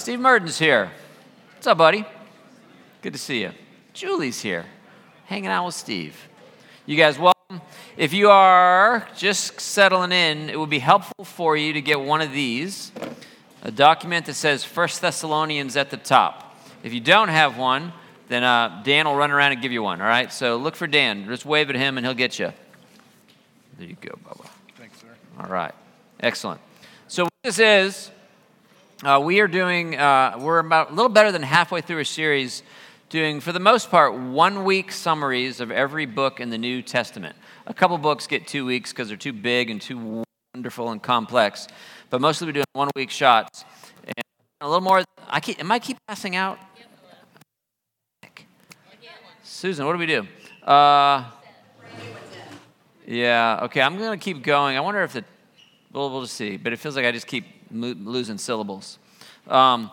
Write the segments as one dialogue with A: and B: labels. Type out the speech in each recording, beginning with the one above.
A: Steve Merton's here. What's up, buddy? Good to see you. Julie's here, hanging out with Steve. You guys welcome. If you are just settling in, it would be helpful for you to get one of these a document that says First Thessalonians at the top. If you don't have one, then uh, Dan will run around and give you one, all right? So look for Dan. Just wave at him and he'll get you. There you go, Bubba.
B: Thanks, sir.
A: All right. Excellent. So, what this is, uh, we are doing, uh, we're about a little better than halfway through a series doing, for the most part, one week summaries of every book in the New Testament. A couple books get two weeks because they're too big and too wonderful and complex, but mostly we're doing one week shots. And a little more, I keep, am I keep passing out? Susan, what do we do? Uh, yeah, okay, I'm going to keep going. I wonder if the, we'll, we'll just see, but it feels like I just keep losing syllables. Um,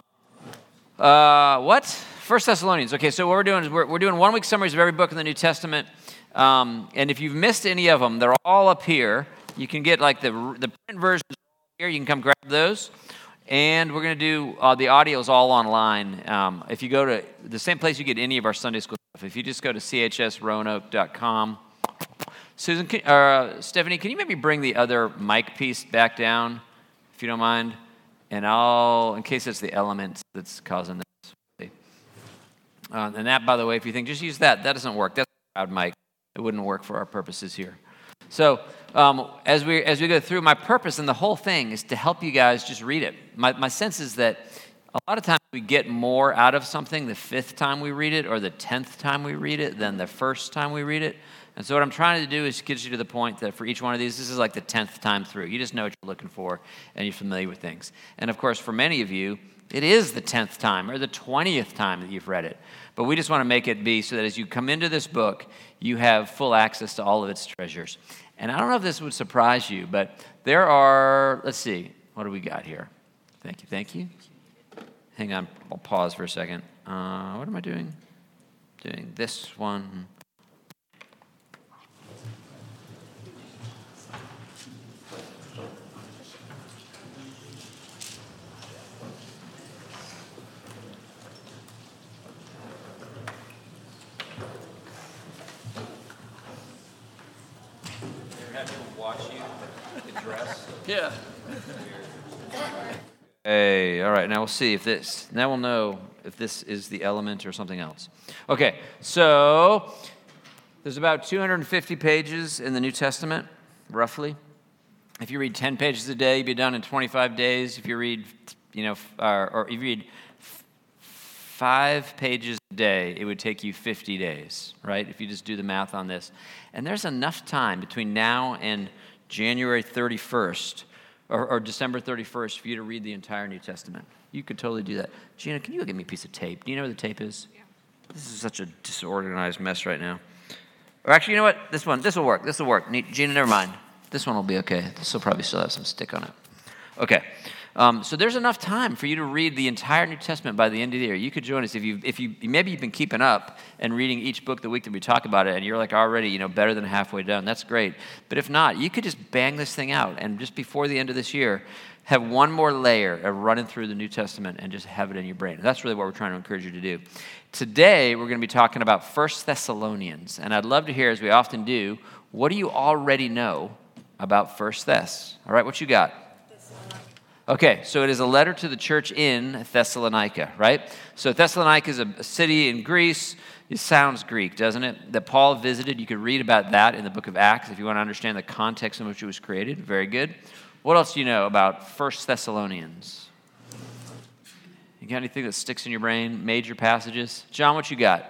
A: uh, what? First Thessalonians. Okay, so what we're doing is we're, we're doing one week summaries of every book in the New Testament. Um, and if you've missed any of them, they're all up here. You can get like the, the print versions here. You can come grab those. And we're going to do uh, the audio is all online. Um, if you go to the same place you get any of our Sunday school stuff, if you just go to chsroanoke.com. Susan, can, uh, Stephanie, can you maybe bring the other mic piece back down, if you don't mind? And I'll, in case it's the element that's causing this. Uh, and that, by the way, if you think just use that, that doesn't work. That's a loud mic. It wouldn't work for our purposes here. So um, as we as we go through, my purpose and the whole thing is to help you guys just read it. My my sense is that a lot of times we get more out of something the fifth time we read it or the tenth time we read it than the first time we read it. And so what I'm trying to do is get you to the point that for each one of these, this is like the tenth time through. You just know what you're looking for and you're familiar with things. And of course, for many of you, it is the tenth time or the twentieth time that you've read it. But we just want to make it be so that as you come into this book, you have full access to all of its treasures. And I don't know if this would surprise you, but there are, let's see, what do we got here? Thank you, thank you. Hang on, I'll pause for a second. Uh, what am I doing? Doing this one.
B: Yeah.
A: Hey, all right, now we'll see if this, now we'll know if this is the element or something else. Okay, so there's about 250 pages in the New Testament, roughly. If you read 10 pages a day, you'd be done in 25 days. If you read, you know, or, or if you read five pages a day, it would take you 50 days, right? If you just do the math on this. And there's enough time between now and January 31st or, or, December 31st for you to read the entire New Testament. You could totally do that. Gina, can you give me a piece of tape? Do you know where the tape is? Yeah. This is such a disorganized mess right now. Or actually, you know what? This one, this will work. This will work. Gina, never mind. This one will be okay. This will probably still have some stick on it. Okay. Um, so there's enough time for you to read the entire New Testament by the end of the year. You could join us if you, if you maybe you've been keeping up and reading each book the week that we talk about it, and you're like already you know better than halfway done. That's great. But if not, you could just bang this thing out, and just before the end of this year, have one more layer of running through the New Testament and just have it in your brain. That's really what we're trying to encourage you to do. Today we're going to be talking about First Thessalonians, and I'd love to hear, as we often do, what do you already know about First Thess? All right, what you got? Okay, so it is a letter to the church in Thessalonica, right? So Thessalonica is a city in Greece. It sounds Greek, doesn't it? That Paul visited. You could read about that in the book of Acts if you want to understand the context in which it was created. Very good. What else do you know about First Thessalonians? You got anything that sticks in your brain? Major passages? John, what you got?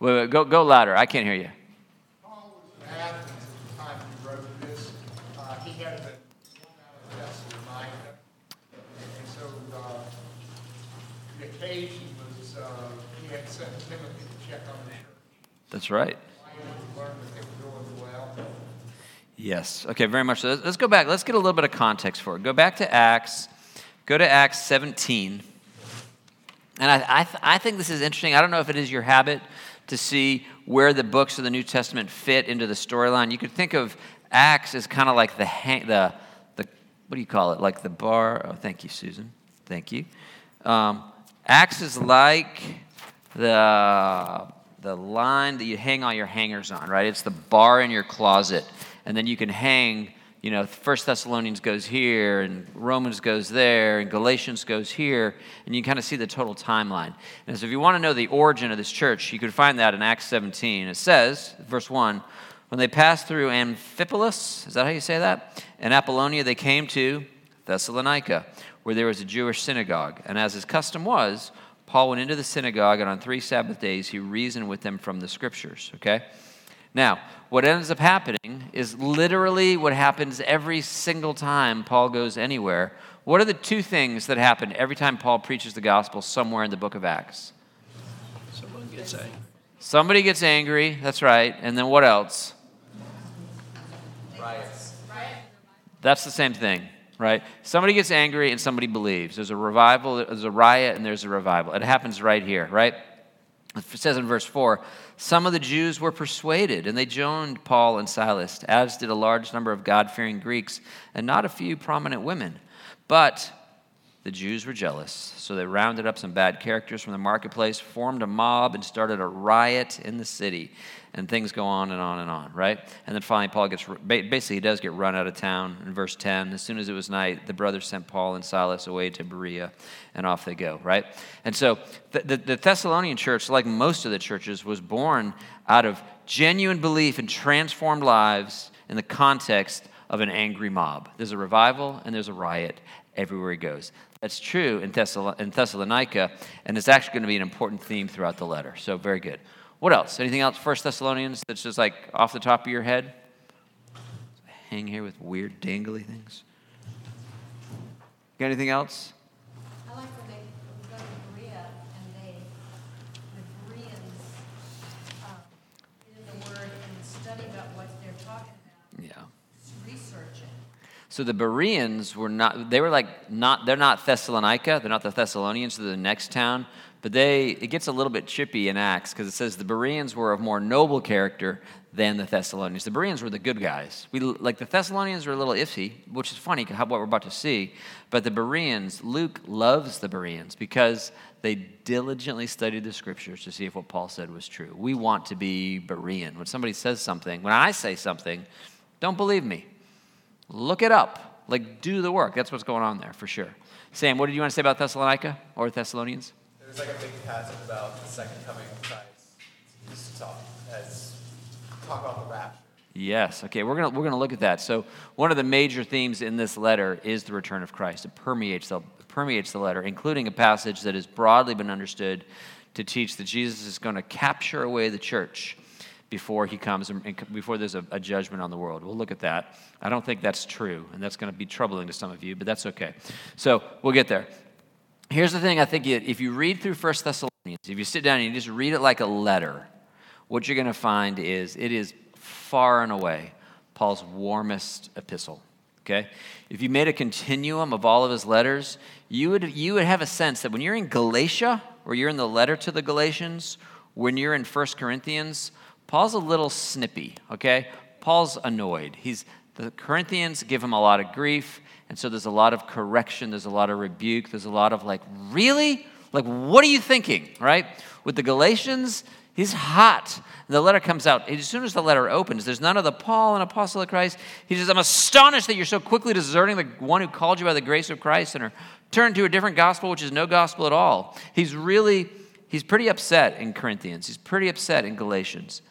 A: Wait, wait, go, go louder. I can't hear you. That's right. Yes. Okay, very much. So let's go back. Let's get a little bit of context for it. Go back to Acts. Go to Acts 17. And I, I, th- I think this is interesting. I don't know if it is your habit to see where the books of the New Testament fit into the storyline. You could think of Acts as kind of like the, hang- the, what do you call it? Like the bar. Oh, thank you, Susan. Thank you. Um, Acts is like the, the line that you hang all your hangers on, right? It's the bar in your closet. And then you can hang, you know, First Thessalonians goes here, and Romans goes there, and Galatians goes here, and you kind of see the total timeline. And so if you want to know the origin of this church, you can find that in Acts 17. It says, verse 1, when they passed through Amphipolis, is that how you say that? And Apollonia, they came to Thessalonica, where there was a Jewish synagogue. And as his custom was, Paul went into the synagogue, and on three Sabbath days he reasoned with them from the scriptures. Okay? Now, what ends up happening is literally what happens every single time Paul goes anywhere. What are the two things that happen every time Paul preaches the gospel somewhere in the book of Acts?
B: Someone gets angry.
A: Somebody gets angry, that's right. And then what else?
B: Riots.
A: That's the same thing, right? Somebody gets angry and somebody believes. There's a revival, there's a riot, and there's a revival. It happens right here, right? It says in verse 4 Some of the Jews were persuaded, and they joined Paul and Silas, as did a large number of God fearing Greeks, and not a few prominent women. But the Jews were jealous, so they rounded up some bad characters from the marketplace, formed a mob, and started a riot in the city. And things go on and on and on, right? And then finally, Paul gets basically, he does get run out of town in verse 10. As soon as it was night, the brothers sent Paul and Silas away to Berea, and off they go, right? And so the, the, the Thessalonian church, like most of the churches, was born out of genuine belief and transformed lives in the context of an angry mob. There's a revival and there's a riot everywhere he goes. That's true in, Thessalonica, and it's actually going to be an important theme throughout the letter. So, very good. What else? Anything else, First Thessalonians, that's just like off the top of your head? Hang here with weird, dangly things. Got anything else?
C: I like when they go to Berea and they, the Bereans, um, get in the Word and study about what they're talking about,
A: Yeah.
C: just research it.
A: So the Bereans were not, they were like, not, they're not Thessalonica, they're not the Thessalonians, they're the next town, but they, it gets a little bit chippy in Acts because it says the Bereans were of more noble character than the Thessalonians. The Bereans were the good guys. We, like the Thessalonians were a little iffy, which is funny, what we're about to see. But the Bereans, Luke loves the Bereans because they diligently studied the scriptures to see if what Paul said was true. We want to be Berean. When somebody says something, when I say something, don't believe me. Look it up. Like, do the work. That's what's going on there for sure. Sam, what did you want to say about Thessalonica or Thessalonians?
B: There's like a big passage about the second coming of Christ. To talk as talk about the rapture.
A: Yes. Okay, we're going we're gonna look at that. So, one of the major themes in this letter is the return of Christ. It permeates the, permeates the letter, including a passage that has broadly been understood to teach that Jesus is going to rapture away the church before he comes and before there's a, a, judgment on the world. We'll look at that. I don't think that's true, and that's going to be troubling to some of you, but that's okay. So we'll get there. Here's the thing I think if you read through First Thessalonians, if you sit down and you just read it like a letter, what you're going to find is it is far and away Paul's warmest epistle. Okay? If you made a continuum of all of his letters, you would, you would have a sense that when you're in Galatia, or you're in the letter to the Galatians, when you're in First Corinthians, Paul's a little snippy, okay? Paul's annoyed. He's the Corinthians give him a lot of grief, and so there's a lot of correction, there's a lot of rebuke, there's a lot of like, really? Like, what are you thinking, right? With the Galatians, he's hot. The letter comes out. As soon as the letter opens, there's none of the Paul, an apostle of Christ. He says, I'm astonished that you're so quickly deserting the one who called you by the grace of Christ and are turned to a different gospel, which is no gospel at all. He's really, he's pretty upset in Corinthians. He's pretty upset in Galatians.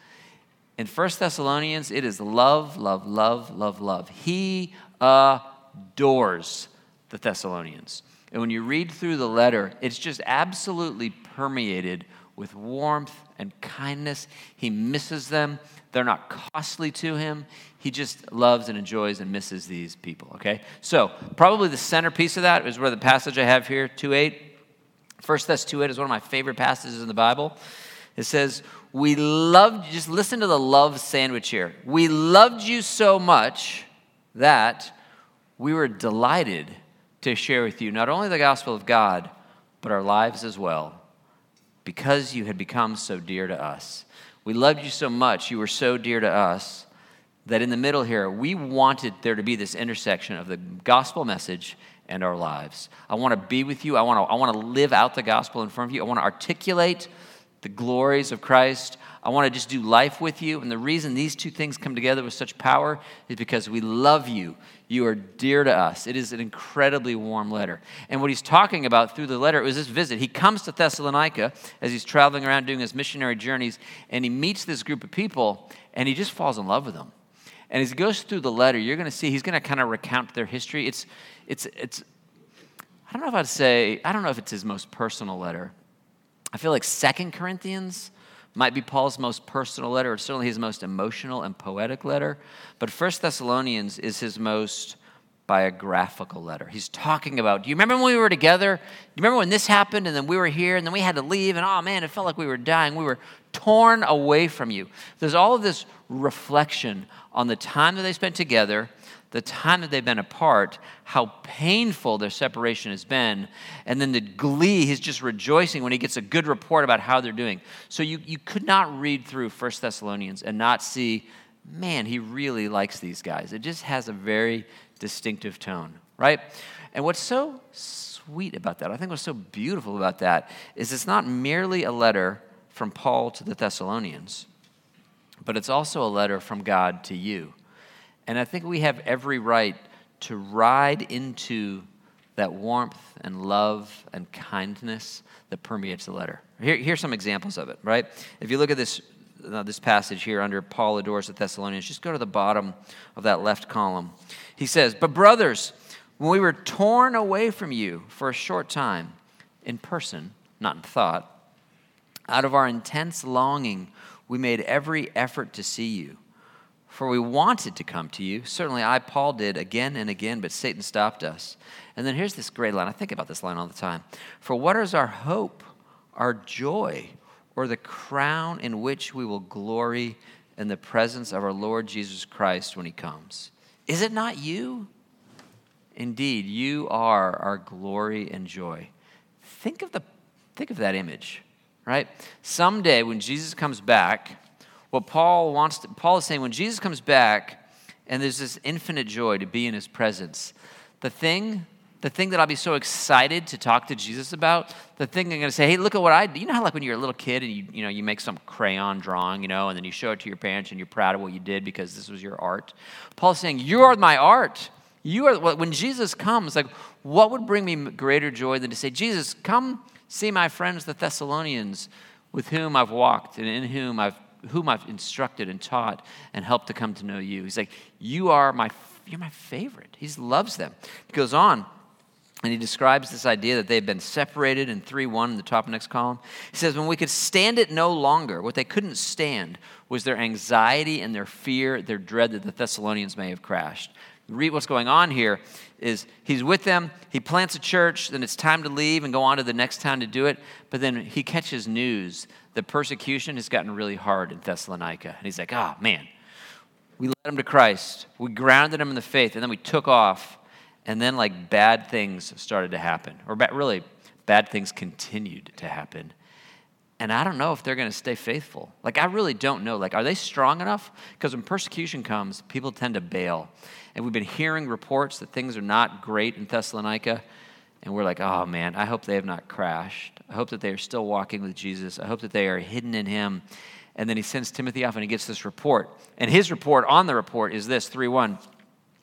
A: In 1 Thessalonians, it is love, love, love, love, love. He adores the Thessalonians. And when you read through the letter, it's just absolutely permeated with warmth and kindness. He misses them. They're not costly to him. He just loves and enjoys and misses these people, okay? So, probably the centerpiece of that is where the passage I have here, 2 8. 1 Thess 2 8 is one of my favorite passages in the Bible. It says, We loved, you. just listen to the love sandwich here. We loved you so much that we were delighted to share with you not only the gospel of God, but our lives as well, because you had become so dear to us. We loved you so much, you were so dear to us, that in the middle here, we wanted there to be this intersection of the gospel message and our lives. I want to be with you. I want to, I want to live out the gospel in front of you. I want to articulate the glories of Christ. I want to just do life with you. And the reason these two things come together with such power is because we love you. You are dear to us. It is an incredibly warm letter. And what he's talking about through the letter was this visit. He comes to Thessalonica as he's traveling around doing his missionary journeys, and he meets this group of people, and he just falls in love with them. And as he goes through the letter, you're going to see he's going to kind of recount their history. It's, it's, it's, I don't know if I'd say, I don't know if it's his most personal letter. I feel like Second Corinthians might be Paul's most personal letter, or certainly his most emotional and poetic letter. But First Thessalonians is his most biographical letter. He's talking about, do you remember when we were together? Do you remember when this happened and then we were here and then we had to leave and oh man, it felt like we were dying. We were torn away from you. There's all of this reflection on the time that they spent together the time that they've been apart, how painful their separation has been, and then the glee, he's just rejoicing when he gets a good report about how they're doing. So you, you could not read through First Thessalonians and not see, man, he really likes these guys. It just has a very distinctive tone, right? And what's so sweet about that, I think what's so beautiful about that, is it's not merely a letter from Paul to the Thessalonians, but it's also a letter from God to you. And I think we have every right to ride into that warmth and love and kindness that permeates the letter. Here, here's some examples of it, right? If you look at this, uh, this passage here under Paul adores the Thessalonians, just go to the bottom of that left column. He says, But brothers, when we were torn away from you for a short time, in person, not in thought, out of our intense longing, we made every effort to see you for we wanted to come to you. Certainly, I, Paul, did again and again, but Satan stopped us. And then here's this great line. I think about this line all the time. For what is our hope, our joy, or the crown in which we will glory in the presence of our Lord Jesus Christ when he comes? Is it not you? Indeed, you are our glory and joy. Think of, the, think of that image, right? Someday when Jesus comes back, what Paul wants to, Paul is saying when Jesus comes back and there's this infinite joy to be in his presence, the thing the thing that I'll be so excited to talk to Jesus about, the thing I'm going to say, hey, look at what I did. You know how like when you're a little kid and you, you know, you make some crayon drawing, you know, and then you show it to your parents and you're proud of what you did because this was your art. Paul's saying, you are my art. You are, when Jesus comes, like, what would bring me greater joy than to say, Jesus, come see my friends, the Thessalonians, with whom I've walked and in whom I've whom I've instructed and taught and helped to come to know you. He's like, You are my, you're my favorite. He loves them. He goes on and he describes this idea that they've been separated in 3 1 in the top next column. He says, When we could stand it no longer, what they couldn't stand was their anxiety and their fear, their dread that the Thessalonians may have crashed. Read what's going on here is he's with them, he plants a church, then it's time to leave and go on to the next town to do it. But then he catches news the persecution has gotten really hard in Thessalonica. And he's like, oh, man, we led them to Christ. We grounded them in the faith, and then we took off. And then, like, bad things started to happen, or really, bad things continued to happen. And I don't know if they're going to stay faithful. Like, I really don't know. Like, are they strong enough? Because when persecution comes, people tend to bail. And we've been hearing reports that things are not great in Thessalonica. And we're like, oh man, I hope they have not crashed. I hope that they are still walking with Jesus. I hope that they are hidden in Him. And then he sends Timothy off and he gets this report. And his report on the report is this 3 1.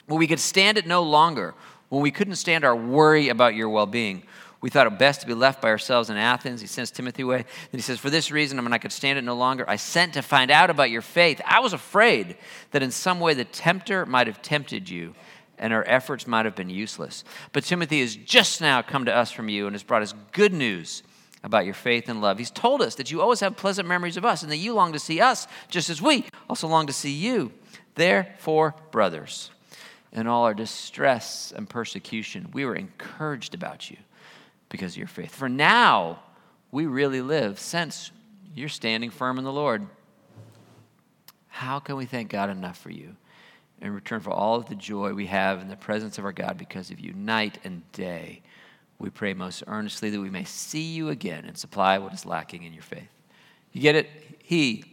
A: When we could stand it no longer, when we couldn't stand our worry about your well being, we thought it best to be left by ourselves in Athens. He sends Timothy away. Then he says, For this reason, when I could stand it no longer, I sent to find out about your faith. I was afraid that in some way the tempter might have tempted you and our efforts might have been useless. But Timothy has just now come to us from you and has brought us good news about your faith and love. He's told us that you always have pleasant memories of us and that you long to see us just as we also long to see you. Therefore, brothers, in all our distress and persecution, we were encouraged about you because of your faith. For now, we really live since you're standing firm in the Lord. How can we thank God enough for you? in return for all of the joy we have in the presence of our God because of you, night and day. We pray most earnestly that we may see you again and supply what is lacking in your faith. You get it? He,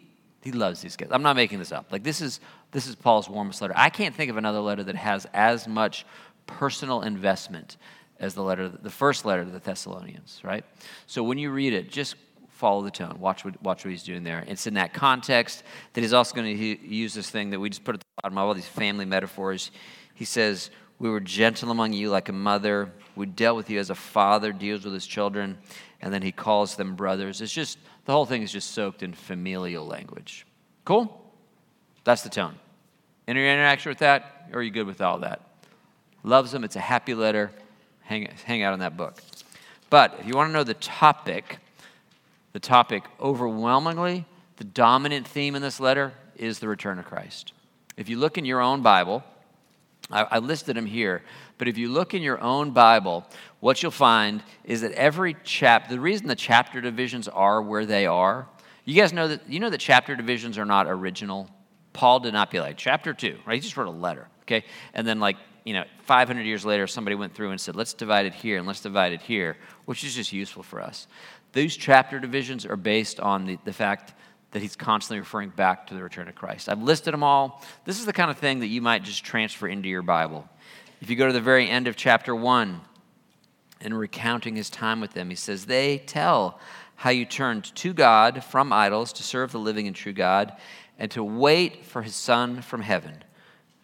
A: He loves these guys. I'm not making this up. Like this is this is Paul's warmest letter. I can't think of another letter that has as much personal investment as the letter, the first letter to the Thessalonians, right? So when you read it, just follow the tone. Watch what, watch what he's doing there. It's in that context that he's also going to use this thing that we just put at the bottom of all these family metaphors. He says, We were gentle among you like a mother. We dealt with you as a father deals with his children. And then he calls them brothers. It's just, the whole thing is just soaked in familial language. Cool? That's the tone. Any interaction with that? Or are you good with all that? Loves them. It's a happy letter. Hang, hang out on that book. But if you want to know the topic, the topic overwhelmingly, the dominant theme in this letter is the return of Christ. If you look in your own Bible, I, I listed them here, but if you look in your own Bible, what you'll find is that every chapter, the reason the chapter divisions are where they are, you guys know that you know that chapter divisions are not original. Paul did not be like chapter two, right? He just wrote a letter, okay? And then like you know, 500 years later, somebody went through and said, let's divide it here and let's divide it here, which is just useful for us. Those chapter divisions are based on the, the fact that he's constantly referring back to the return of Christ. I've listed them all. This is the kind of thing that you might just transfer into your Bible. If you go to the very end of chapter 1 and recounting his time with them, he says, They tell how you turned to God from idols to serve the living and true God and to wait for his Son from heaven,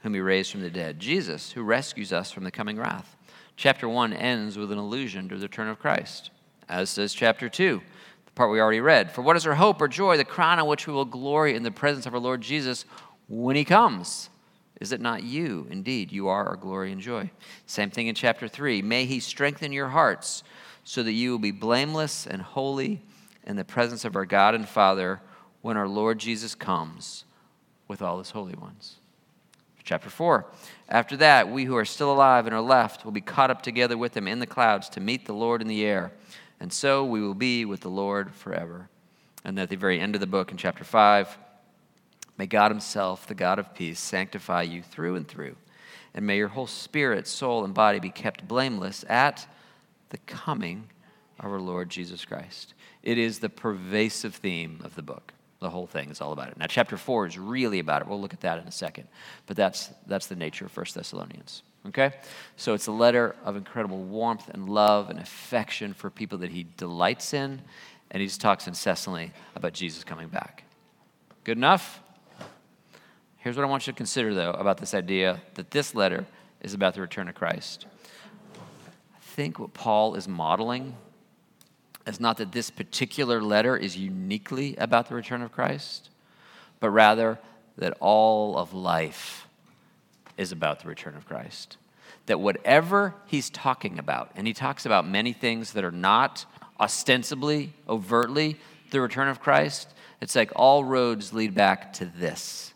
A: whom he raised from the dead, Jesus, who rescues us from the coming wrath. Chapter 1 ends with an allusion to the return of Christ as does chapter 2, the part we already read. For what is our hope or joy, the crown on which we will glory in the presence of our Lord Jesus when he comes? Is it not you? Indeed, you are our glory and joy. Same thing in chapter 3. May he strengthen your hearts so that you will be blameless and holy in the presence of our God and Father when our Lord Jesus comes with all his holy ones. Chapter 4. After that, we who are still alive and are left will be caught up together with him in the clouds to meet the Lord in the air and so we will be with the Lord forever. And at the very end of the book in chapter 5, may God Himself, the God of peace, sanctify you through and through. And may your whole spirit, soul, and body be kept blameless at the coming of our Lord Jesus Christ. It is the pervasive theme of the book. The whole thing is all about it. Now, chapter 4 is really about it. We'll look at that in a second. But that's, that's the nature of 1 Thessalonians. Okay? So it's a letter of incredible warmth and love and affection for people that he delights in, and he just talks incessantly about Jesus coming back. Good enough? Here's what I want you to consider, though, about this idea that this letter is about the return of Christ. I think what Paul is modeling is not that this particular letter is uniquely about the return of Christ, but rather that all of life is about the return of Christ. That whatever he's talking about, and he talks about many things that are not ostensibly, overtly the return of Christ, it's like all roads lead back to this.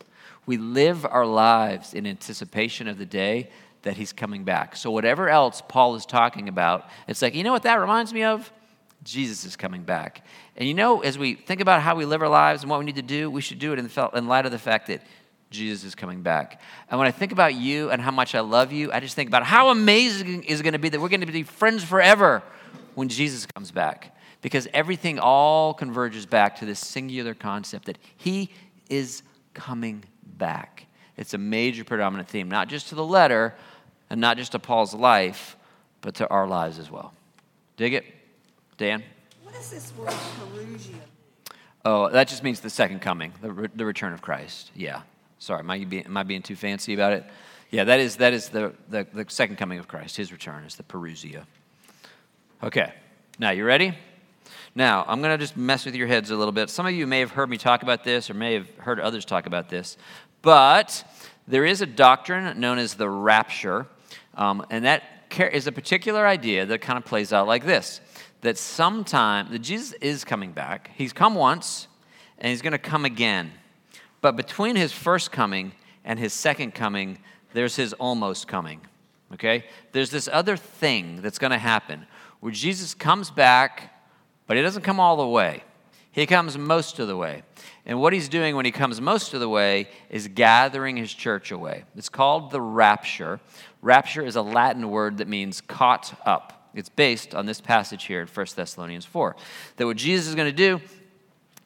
A: We live our lives in anticipation of the day that he's coming back. So, whatever else Paul is talking about, it's like, you know what that reminds me of? Jesus is coming back. And you know, as we think about how we live our lives and what we need to do, we should do it in, in light of the fact that Jesus is coming back. And when I think about you and how much I love you, I just think about how amazing is going to be that we're going to be friends forever when Jesus comes back. Because everything all converges back to this singular concept that He is coming back. It's a major predominant theme, not just to the letter and not just to Paul's life, but to our lives as well. Dig it? Dan?
D: What is this word parousia?
A: Oh, that just means the second coming, the, re- the return of Christ. Yeah. Sorry, am I, being, am I being too fancy about it? Yeah, that is, that is the, the, the second coming of Christ. His return is the parousia. Okay, now you ready? Now, I'm going to just mess with your heads a little bit. Some of you may have heard me talk about this or may have heard others talk about this, but there is a doctrine known as the rapture, um, and that is a particular idea that kind of plays out like this that sometime that Jesus is coming back. He's come once, and he's going to come again. But between his first coming and his second coming, there's his almost coming. Okay? There's this other thing that's going to happen where Jesus comes back, but he doesn't come all the way. He comes most of the way. And what he's doing when he comes most of the way is gathering his church away. It's called the rapture. Rapture is a Latin word that means caught up. It's based on this passage here in 1 Thessalonians 4. That what Jesus is going to do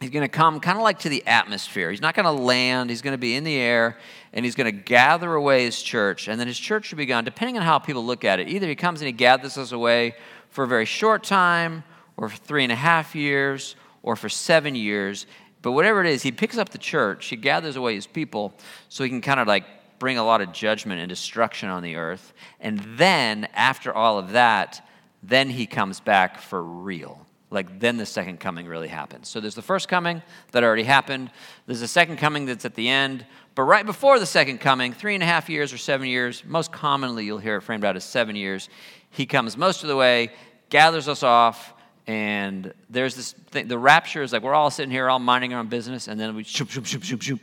A: He's going to come kind of like to the atmosphere. He's not going to land, he's going to be in the air, and he's going to gather away his church. And then his church will be gone, depending on how people look at it. Either he comes and he gathers us away for a very short time, or for three and a half years, or for seven years. But whatever it is, he picks up the church, he gathers away his people, so he can kind of like bring a lot of judgment and destruction on the earth. And then, after all of that, then he comes back for real like then the second coming really happens. So there's the first coming that already happened. There's the second coming that's at the end. But right before the second coming, three and a half years or seven years, most commonly you'll hear it framed out as seven years, he comes most of the way, gathers us off, and there's this thing. The rapture is like we're all sitting here, all minding our own business, and then we shoop, shoop, shoop, shoop, shoop,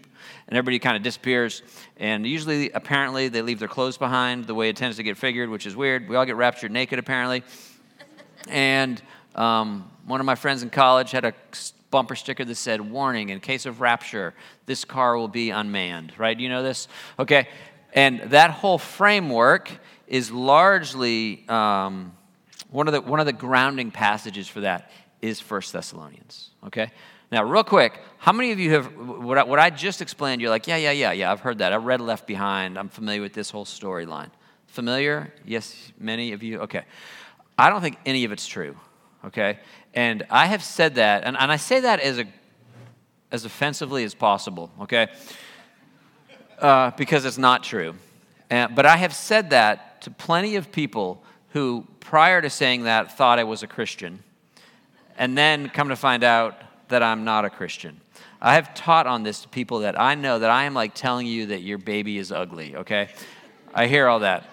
A: and everybody kind of disappears. And usually, apparently, they leave their clothes behind the way it tends to get figured, which is weird. We all get raptured naked, apparently. And um, one of my friends in college had a bumper sticker that said, Warning, in case of rapture, this car will be unmanned, right? You know this? Okay. And that whole framework is largely um, one, of the, one of the grounding passages for that is First Thessalonians, okay? Now, real quick, how many of you have, what I, what I just explained, you're like, yeah, yeah, yeah, yeah, I've heard that. I read Left Behind. I'm familiar with this whole storyline. Familiar? Yes, many of you? Okay. I don't think any of it's true okay? And I have said that, and, and I say that as, a, as offensively as possible, okay? Uh, because it's not true. And, but I have said that to plenty of people who, prior to saying that, thought I was a Christian, and then come to find out that I'm not a Christian. I have taught on this to people that I know that I am like telling you that your baby is ugly, okay? I hear all that.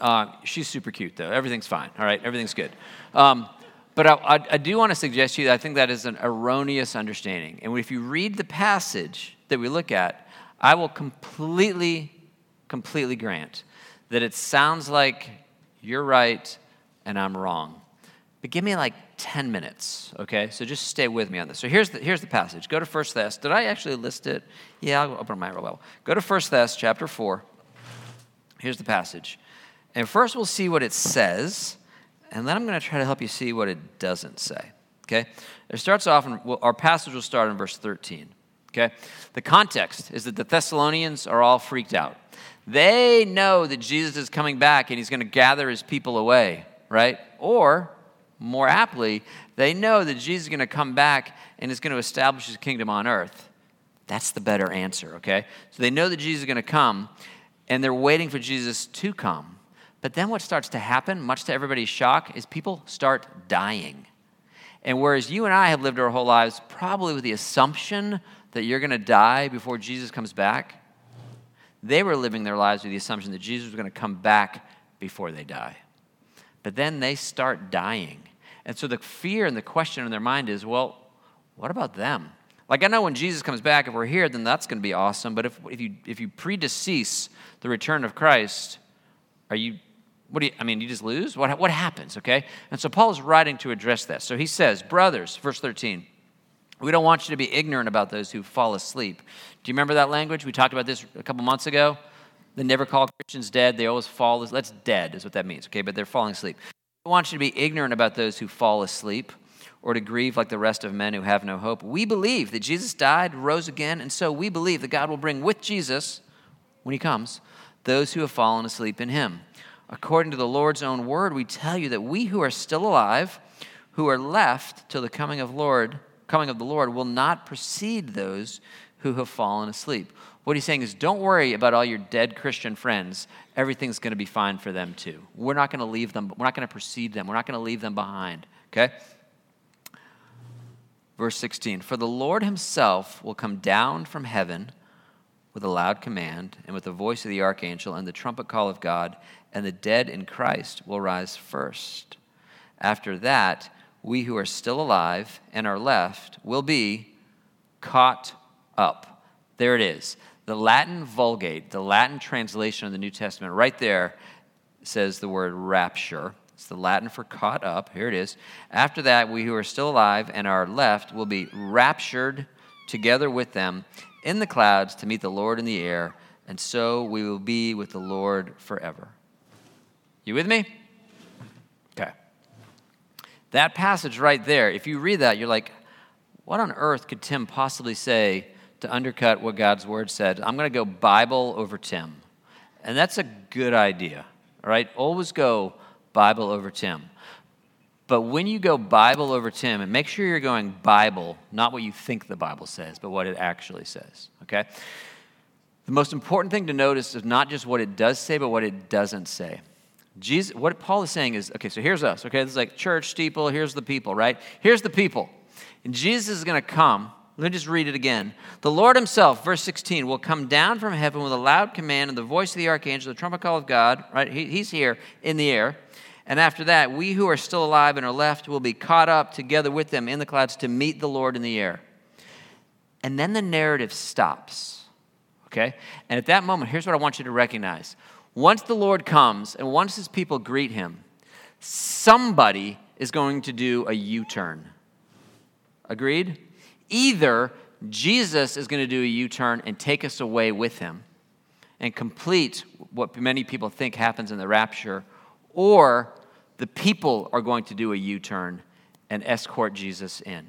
A: Uh, she's super cute, though. Everything's fine, all right? Everything's good. Um, but I, I, I do want to suggest to you that I think that is an erroneous understanding. And if you read the passage that we look at, I will completely, completely grant that it sounds like you're right and I'm wrong. But give me like 10 minutes, okay? So just stay with me on this. So here's the, here's the passage. Go to 1 Thess. Did I actually list it? Yeah, I'll open my Bible. Go to 1 Thess chapter 4. Here's the passage. And first we'll see what it says and then I'm going to try to help you see what it doesn't say. Okay? It starts off, and our passage will start in verse 13. Okay? The context is that the Thessalonians are all freaked out. They know that Jesus is coming back and he's going to gather his people away, right? Or, more aptly, they know that Jesus is going to come back and is going to establish his kingdom on earth. That's the better answer, okay? So they know that Jesus is going to come and they're waiting for Jesus to come. But then what starts to happen, much to everybody's shock, is people start dying. And whereas you and I have lived our whole lives probably with the assumption that you're going to die before Jesus comes back, they were living their lives with the assumption that Jesus was going to come back before they die. But then they start dying. And so the fear and the question in their mind is well, what about them? Like, I know when Jesus comes back, if we're here, then that's going to be awesome. But if, if, you, if you predecease the return of Christ, are you what do you, I mean, you just lose? What, what happens, okay? And so Paul is writing to address that. So he says, Brothers, verse 13, we don't want you to be ignorant about those who fall asleep. Do you remember that language? We talked about this a couple months ago. They never call Christians dead. They always fall. That's dead, is what that means, okay? But they're falling asleep. We want you to be ignorant about those who fall asleep or to grieve like the rest of men who have no hope. We believe that Jesus died, rose again, and so we believe that God will bring with Jesus, when he comes, those who have fallen asleep in him according to the Lord's own word, we tell you that we who are still alive, who are left till the coming of Lord, coming of the Lord, will not precede those who have fallen asleep. What he's saying is, don't worry about all your dead Christian friends. Everything's going to be fine for them too. We're not going to leave them. We're not going to precede them. We're not going to leave them behind. Okay. Verse 16 For the Lord himself will come down from heaven with a loud command, and with the voice of the archangel, and the trumpet call of God, and the dead in Christ will rise first. After that, we who are still alive and are left will be caught up. There it is. The Latin Vulgate, the Latin translation of the New Testament, right there says the word rapture. It's the Latin for caught up. Here it is. After that, we who are still alive and are left will be raptured together with them in the clouds to meet the Lord in the air, and so we will be with the Lord forever. You with me? Okay. That passage right there, if you read that, you're like, what on earth could Tim possibly say to undercut what God's word said? I'm going to go Bible over Tim. And that's a good idea, all right? Always go Bible over Tim. But when you go Bible over Tim, and make sure you're going Bible, not what you think the Bible says, but what it actually says, okay? The most important thing to notice is not just what it does say, but what it doesn't say. Jesus, what Paul is saying is, okay, so here's us, okay? This is like church, steeple, here's the people, right? Here's the people. And Jesus is going to come. Let me just read it again. The Lord Himself, verse 16, will come down from heaven with a loud command and the voice of the archangel, the trumpet call of God, right? He, he's here in the air. And after that, we who are still alive and are left will be caught up together with them in the clouds to meet the Lord in the air. And then the narrative stops, okay? And at that moment, here's what I want you to recognize. Once the Lord comes and once his people greet him, somebody is going to do a U turn. Agreed? Either Jesus is going to do a U turn and take us away with him and complete what many people think happens in the rapture, or the people are going to do a U turn and escort Jesus in.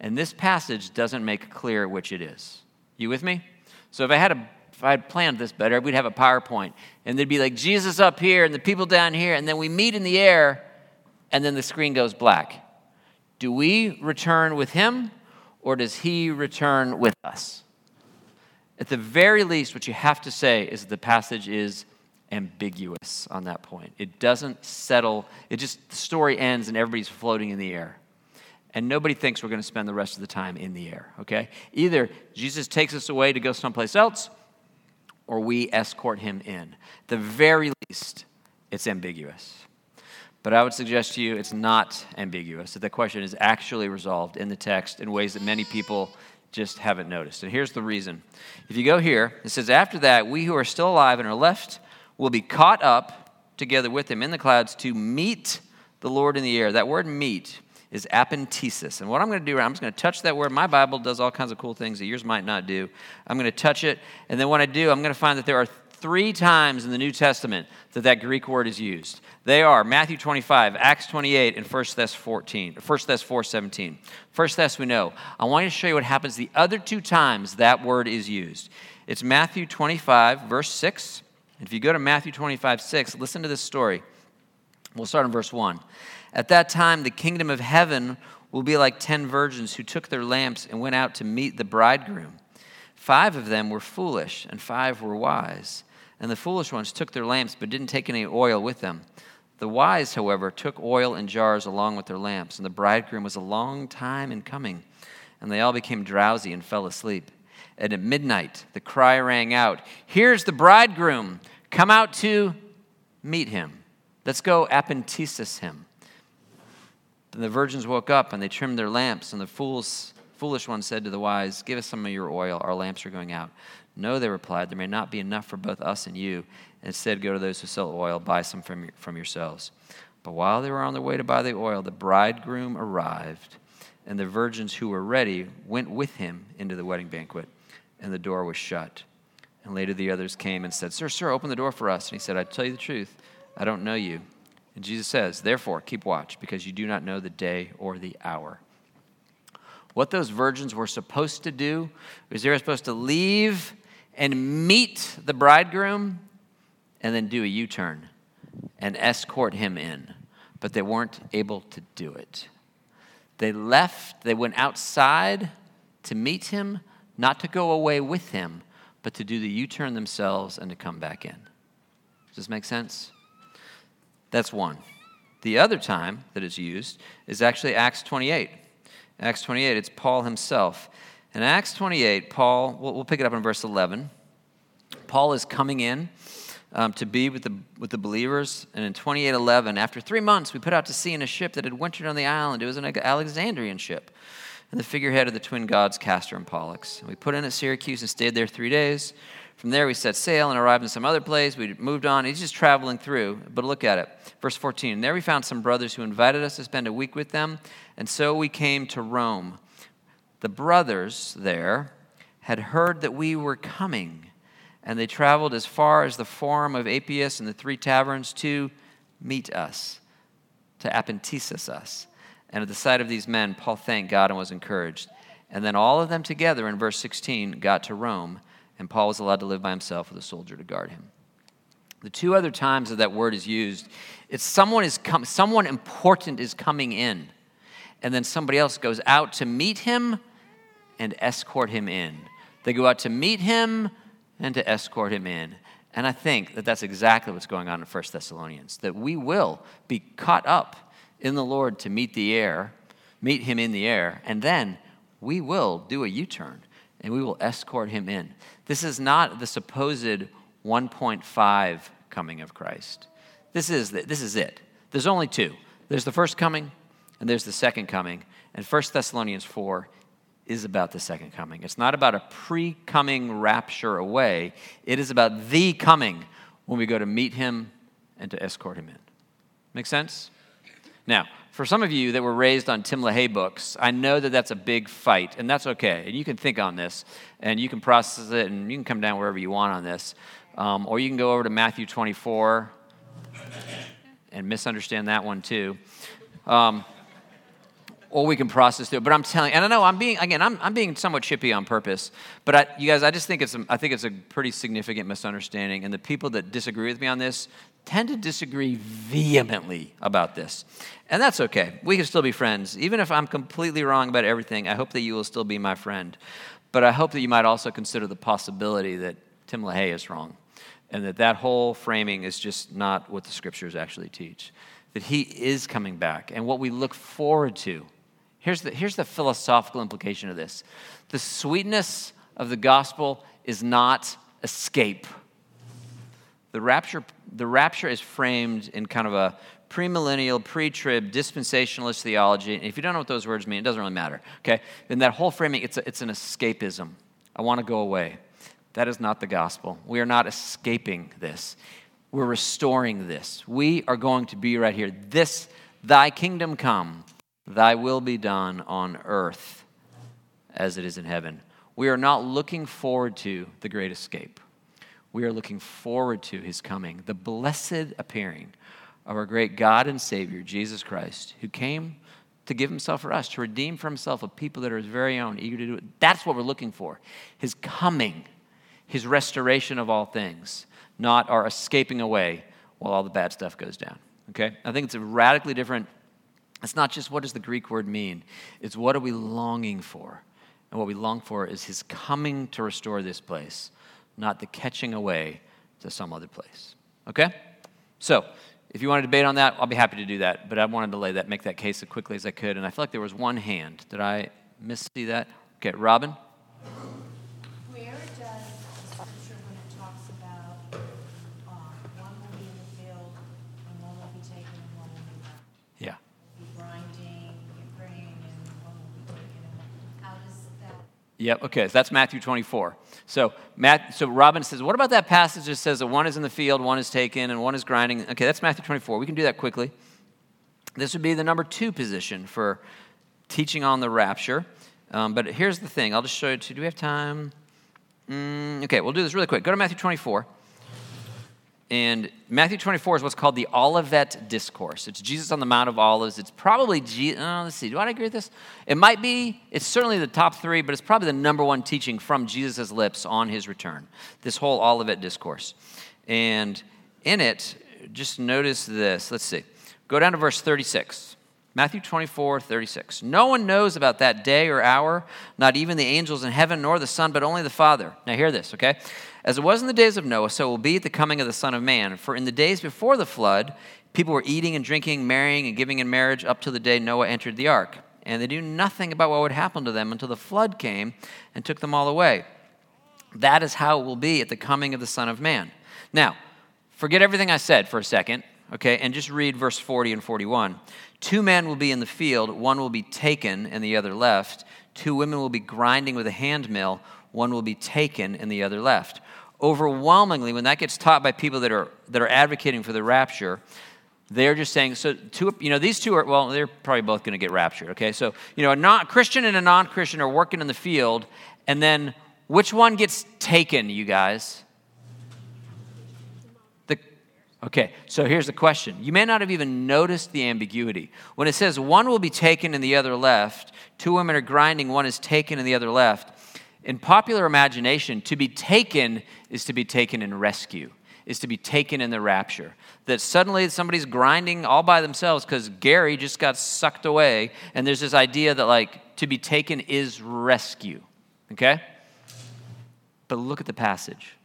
A: And this passage doesn't make clear which it is. You with me? So if I had a if I had planned this better, we'd have a PowerPoint. And there'd be like Jesus up here and the people down here, and then we meet in the air, and then the screen goes black. Do we return with him, or does he return with us? At the very least, what you have to say is that the passage is ambiguous on that point. It doesn't settle, it just, the story ends and everybody's floating in the air. And nobody thinks we're going to spend the rest of the time in the air, okay? Either Jesus takes us away to go someplace else, or we escort him in. At the very least, it's ambiguous. But I would suggest to you it's not ambiguous, that the question is actually resolved in the text in ways that many people just haven't noticed. And here's the reason. If you go here, it says, After that, we who are still alive and are left will be caught up together with him in the clouds to meet the Lord in the air. That word meet is apantesis. And what I'm going to do, I'm just going to touch that word. My Bible does all kinds of cool things that yours might not do. I'm going to touch it. And then when I do, I'm going to find that there are three times in the New Testament that that Greek word is used. They are Matthew 25, Acts 28, and 1 Thess 14, 1 Thess 4, 17. 1 Thess we know. I want you to show you what happens the other two times that word is used. It's Matthew 25, verse 6, if you go to Matthew 25, 6, listen to this story. We'll start in verse 1. At that time, the kingdom of heaven will be like ten virgins who took their lamps and went out to meet the bridegroom. Five of them were foolish, and five were wise. And the foolish ones took their lamps, but didn't take any oil with them. The wise, however, took oil in jars along with their lamps, and the bridegroom was a long time in coming. And they all became drowsy and fell asleep. And at midnight, the cry rang out Here's the bridegroom! Come out to meet him. Let's go apantesis him. Then the virgins woke up and they trimmed their lamps, and the fools, foolish one said to the wise, Give us some of your oil, our lamps are going out. No, they replied, There may not be enough for both us and you. Instead, go to those who sell oil, buy some from, your, from yourselves. But while they were on their way to buy the oil, the bridegroom arrived, and the virgins who were ready went with him into the wedding banquet, and the door was shut. And later the others came and said, Sir, sir, open the door for us. And he said, I tell you the truth, I don't know you. And Jesus says, Therefore, keep watch, because you do not know the day or the hour. What those virgins were supposed to do is they were supposed to leave and meet the bridegroom and then do a U turn and escort him in. But they weren't able to do it. They left, they went outside to meet him, not to go away with him, but to do the U turn themselves and to come back in. Does this make sense? That's one. The other time that it's used is actually Acts 28. Acts 28, it's Paul himself. In Acts 28, Paul, we'll, pick it up in verse 11. Paul is coming in um, to be with the, with the believers. And in 28:11, after three months, we put out to sea in a ship that had wintered on the island. It was an Alexandrian ship and the figurehead of the twin gods, Castor and Pollux. We put in at Syracuse and stayed there three days. From there, we set sail and arrived in some other place. We moved on. He's just traveling through. But look at it. Verse 14. And there we found some brothers who invited us to spend a week with them. And so we came to Rome. The brothers there had heard that we were coming, and they traveled as far as the Forum of Appius and the Three Taverns to meet us, to apantesis us. And at the sight of these men, Paul thanked God and was encouraged. And then all of them together in verse 16 got to Rome, and Paul was allowed to live by himself with a soldier to guard him. The two other times that that word is used, it's someone is com- someone important is coming in, and then somebody else goes out to meet him and escort him in. They go out to meet him and to escort him in. And I think that that's exactly what's going on in 1 Thessalonians, that we will be caught up in the Lord to meet the air, meet him in the air, and then we will do a U turn and we will escort him in. This is not the supposed 1.5 coming of Christ. This is, the, this is it. There's only two there's the first coming, and there's the second coming. And 1 Thessalonians 4 is about the second coming. It's not about a pre coming rapture away, it is about the coming when we go to meet him and to escort him in. Make sense? Now, for some of you that were raised on Tim LaHaye books, I know that that's a big fight, and that's okay. And you can think on this, and you can process it, and you can come down wherever you want on this. Um, or you can go over to Matthew 24 and misunderstand that one too. Um, or we can process through it. But I'm telling, and I know I'm being again, I'm, I'm being somewhat chippy on purpose. But I, you guys, I just think it's a, I think it's a pretty significant misunderstanding. And the people that disagree with me on this tend to disagree vehemently about this, and that's okay. We can still be friends, even if I'm completely wrong about everything. I hope that you will still be my friend. But I hope that you might also consider the possibility that Tim LaHaye is wrong, and that that whole framing is just not what the scriptures actually teach. That he is coming back, and what we look forward to Here's the, here's the philosophical implication of this the sweetness of the gospel is not escape. The rapture, the rapture is framed in kind of a premillennial, pre-trib, dispensationalist theology. And if you don't know what those words mean, it doesn't really matter. Okay? In that whole framing, it's, a, it's an escapism. I want to go away. That is not the gospel. We are not escaping this. We're restoring this. We are going to be right here. This, thy kingdom come. Thy will be done on earth as it is in heaven. We are not looking forward to the great escape. We are looking forward to his coming, the blessed appearing of our great God and Savior, Jesus Christ, who came to give himself for us, to redeem for himself a people that are his very own, eager to do it. That's what we're looking for. His coming, his restoration of all things, not our escaping away while all the bad stuff goes down. Okay? I think it's a radically different it's not just what does the Greek word mean, it's what are we longing for? And what we long for is his coming to restore this place, not the catching away to some other place. Okay? So, if you want to debate on that, I'll be happy to do that. But I wanted to lay that, make that case as quickly as I could. And I feel like there was one hand. Did I miss see that? Okay, Robin? Yep, okay, so that's Matthew 24. So, Matt, so Robin says, What about that passage that says that one is in the field, one is taken, and one is grinding? Okay, that's Matthew 24. We can do that quickly. This would be the number two position for teaching on the rapture. Um, but here's the thing I'll just show you. Do we have time? Mm, okay, we'll do this really quick. Go to Matthew 24. And Matthew 24 is what's called the Olivet Discourse. It's Jesus on the Mount of Olives. It's probably, Je- oh, uh, let's see, do I agree with this? It might be, it's certainly the top three, but it's probably the number one teaching from Jesus' lips on his return. This whole Olivet Discourse. And in it, just notice this. Let's see. Go down to verse 36. Matthew 24, 36. No one knows about that day or hour, not even the angels in heaven, nor the Son, but only the Father. Now, hear this, okay? As it was in the days of Noah, so it will be at the coming of the Son of Man. For in the days before the flood, people were eating and drinking, marrying and giving in marriage up to the day Noah entered the ark. And they knew nothing about what would happen to them until the flood came and took them all away. That is how it will be at the coming of the Son of Man. Now, forget everything I said for a second, okay, and just read verse 40 and 41. Two men will be in the field, one will be taken and the other left. Two women will be grinding with a hand mill, one will be taken and the other left overwhelmingly, when that gets taught by people that are, that are advocating for the rapture, they're just saying, so two, you know, these two are, well, they're probably both going to get raptured, okay? So, you know, a non Christian and a non Christian are working in the field, and then which one gets taken, you guys? Okay, so here's the question. You may not have even noticed the ambiguity. When it says one will be taken and the other left, two women are grinding, one is taken and the other left, in popular imagination, to be taken is to be taken in rescue, is to be taken in the rapture. That suddenly somebody's grinding all by themselves because Gary just got sucked away, and there's this idea that, like, to be taken is rescue. Okay? But look at the passage.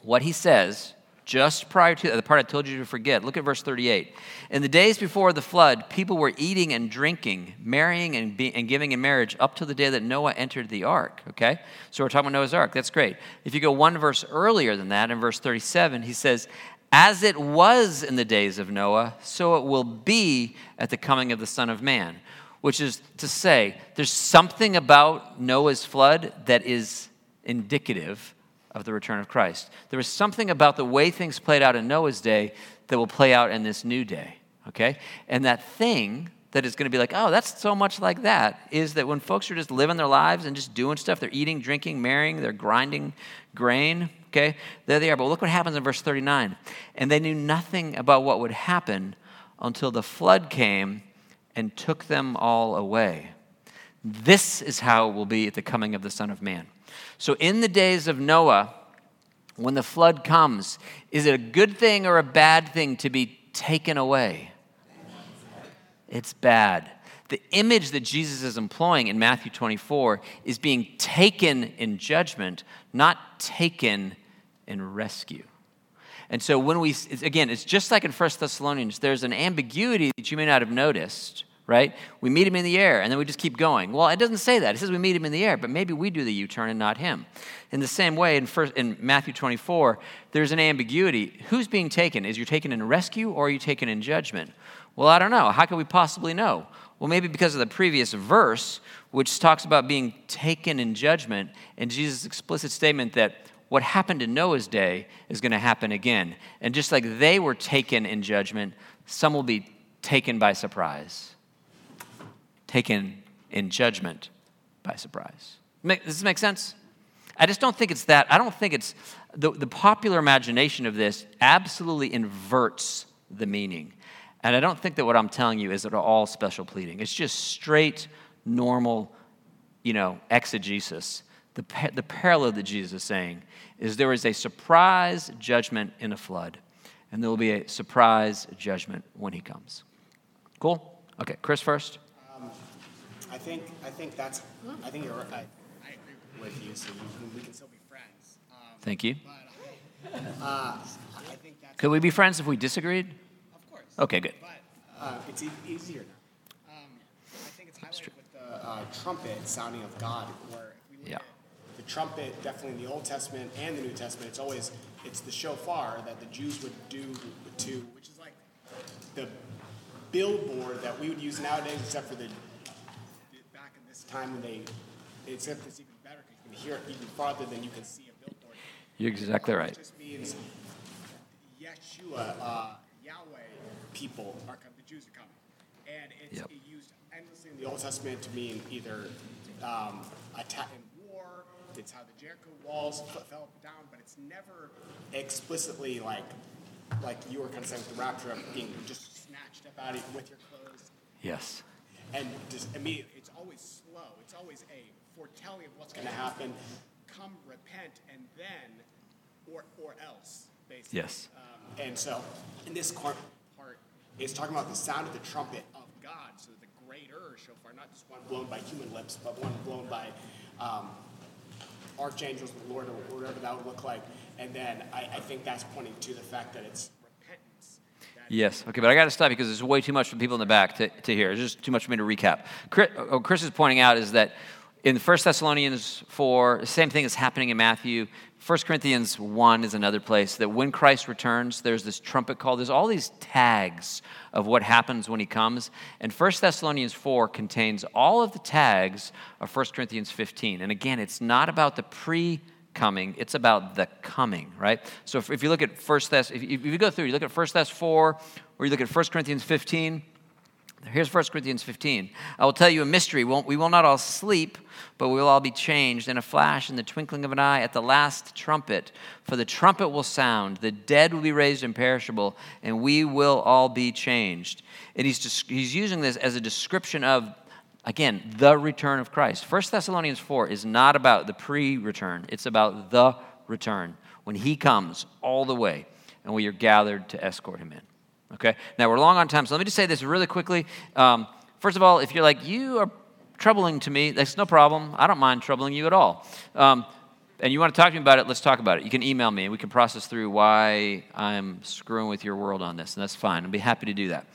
A: What he says just prior to the part I told you to forget. Look at verse 38. In the days before the flood, people were eating and drinking, marrying and, be, and giving in marriage up to the day that Noah entered the ark. Okay? So we're talking about Noah's ark. That's great. If you go one verse earlier than that, in verse 37, he says, As it was in the days of Noah, so it will be at the coming of the Son of Man. Which is to say, there's something about Noah's flood that is indicative of the return of Christ. There was something about the way things played out in Noah's day that will play out in this new day, okay? And that thing that is going to be like, oh, that's so much like that, is that when folks are just living their lives and just doing stuff, they're eating, drinking, marrying, they're grinding grain, okay? There they are. But look what happens in verse 39. And they knew nothing about what would happen until the flood came and took them all away. This is how it will be at the coming of the Son of Man. So, in the days of Noah, when the flood comes, is it a good thing or a bad thing to be taken away? It's bad. The image that Jesus is employing in Matthew 24 is being taken in judgment, not taken in rescue. And so, when we, again, it's just like in 1 Thessalonians, there's an ambiguity that you may not have noticed right? We meet him in the air and then we just keep going. Well, it doesn't say that. It says we meet him in the air, but maybe we do the U turn and not him. In the same way, in, first, in Matthew 24, there's an ambiguity. Who's being taken? Is you taken in rescue or are you taken in judgment? Well, I don't know. How can we possibly know? Well, maybe because of the previous verse, which talks about being taken in judgment, and Jesus' explicit statement that what happened in Noah's day is going to happen again. And just like they were taken in judgment, some will be taken by surprise taken in judgment by surprise. Does this make sense? I just don't think it's that. I don't think it's the, the popular imagination of this absolutely inverts the meaning. And I don't think that what I'm telling you is at all special pleading. It's just straight, normal, you know, exegesis. The, the parallel that Jesus is saying is there is a surprise judgment in a flood, and there will be a surprise judgment when he comes. Cool? Okay, Chris first.
E: I think I think that's I think you're right. I, agree with you, so we, we can still be friends. Um,
A: Thank you.
E: But uh, I think that's
A: Could we be friends if we disagreed?
E: of course.
A: Okay, good.
E: But uh, it's e- easier now. Um, I think it's highlighted with the uh, trumpet sounding of God, where if we look
A: Yeah.
E: at the trumpet, definitely in the Old Testament and the New Testament, it's always it's the shofar that the Jews would do to, which is like the billboard that we would use nowadays, except for the back in this time when they, except it's even better because you can hear it even farther than you can see a billboard.
A: You're exactly
E: It
A: right.
E: just means Yeshua, uh, Yahweh people are coming, the Jews are coming. And it's
A: Yep.
E: used endlessly in the Old Testament to mean either um, attack in war, it's how the Jericho walls fell down, but it's never explicitly like, like you were kind of saying with the rapture of being just snatched up out of with your clothes
A: Yes.
E: and just immediately, always slow. It's always a foretelling of what's going to happen. Come, repent, and then, or or else, basically.
A: Yes.
E: Um, and so, in this part, part is talking about the sound of the trumpet of God. So the greater shofar, not just one blown by human lips, but one blown by um, archangels, the Lord, or whatever that would look like. And then I, I think that's pointing to the fact that it's repentance. That
A: Yes. Okay, but I got to stop because there's way too much for people in the back to, to hear. It's just too much for me to recap. Chris, what Chris is pointing out is that in 1 Thessalonians 4, the same thing is happening in Matthew. 1 Corinthians 1 is another place that when Christ returns, there's this trumpet call. There's all these tags of what happens when he comes. And 1 Thessalonians 4 contains all of the tags of 1 Corinthians 15. And again, it's not about the pre coming it's about the coming right so if, if you look at first thess if you, if you go through you look at first thess 4 or you look at 1 corinthians 15 Here's 1 Corinthians 15. I will tell you a mystery. We will not all sleep, but we will all be changed in a flash, in the twinkling of an eye, at the last trumpet. For the trumpet will sound, the dead will be raised imperishable, and we will all be changed. And he's, just, he's using this as a description of, again, the return of Christ. 1 Thessalonians 4 is not about the pre return, it's about the return, when he comes all the way, and we are gathered to escort him in. Okay? Now, we're long on time, so let me just say this really quickly. Um, first of all, if you're like, you are troubling to me, that's no problem. I don't mind troubling you at all. Um, and you want to talk to me about it, let's talk about it. You can email me and we can process through why I'm screwing with your world on this, and that's fine. I'll be happy to do that.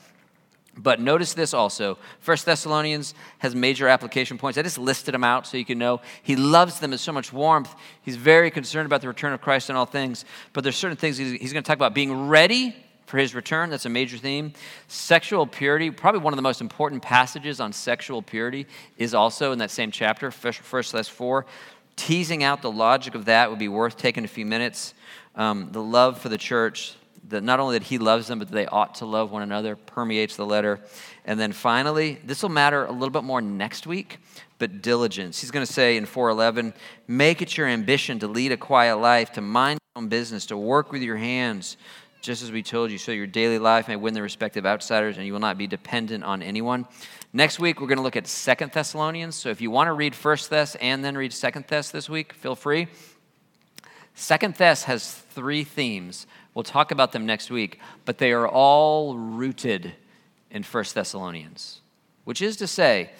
A: But notice this also. First Thessalonians has major application points. I just listed them out so you can know. He loves them with so much warmth. He's very concerned about the return of Christ and all things. But there's certain things he's, going to talk about. Being ready for his return, that's a major theme. Sexual purity, probably one of the most important passages on sexual purity, is also in that same chapter, First Thess 4. Teasing out the logic of that would be worth taking a few minutes. Um, the love for the church, that not only that he loves them, but that they ought to love one another, permeates the letter. And then finally, this will matter a little bit more next week, but diligence. He's going to say in 411, make it your ambition to lead a quiet life, to mind your own business, to work with your hands, just as we told you, so your daily life may win the respect of outsiders and you will not be dependent on anyone. Next week, we're going to look at Second Thessalonians. So if you want to read First Thess and then read Second Thess this week, feel free. Second Thess has three themes. We'll talk about them next week, but they are all rooted in First Thessalonians, which is to say,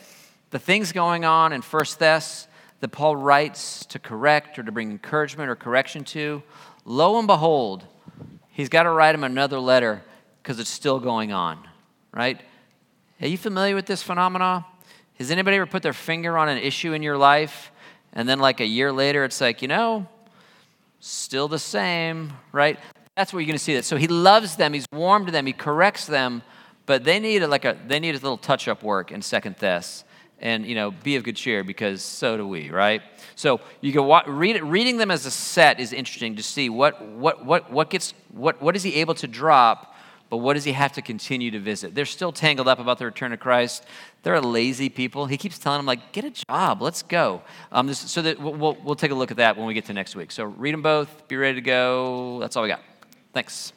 A: the things going on in First Thess that Paul writes to correct or to bring encouragement or correction to, lo and behold, he's got to write him another letter because it's still going on, right? Are you familiar with this phenomenon? Has anybody ever put their finger on an issue in your life and then, like a year later, it's like, you know, still the same, right? That's where you're going to see that. So he loves them, he's warm to them, he corrects them, but they need like a they need a little touch-up work in Second Thess. And you know, be of good cheer because so do we, right? So you can read it. Reading them as a set is interesting to see what what what what gets what what is he able to drop but what does he have to continue to visit? They're still tangled up about the return of Christ. They're lazy people. He keeps telling them, like, get a job, let's go. Um, this, so that we'll, we'll, we'll take a look at that when we get to next week. So read them both, be ready to go. That's all we got. Thanks.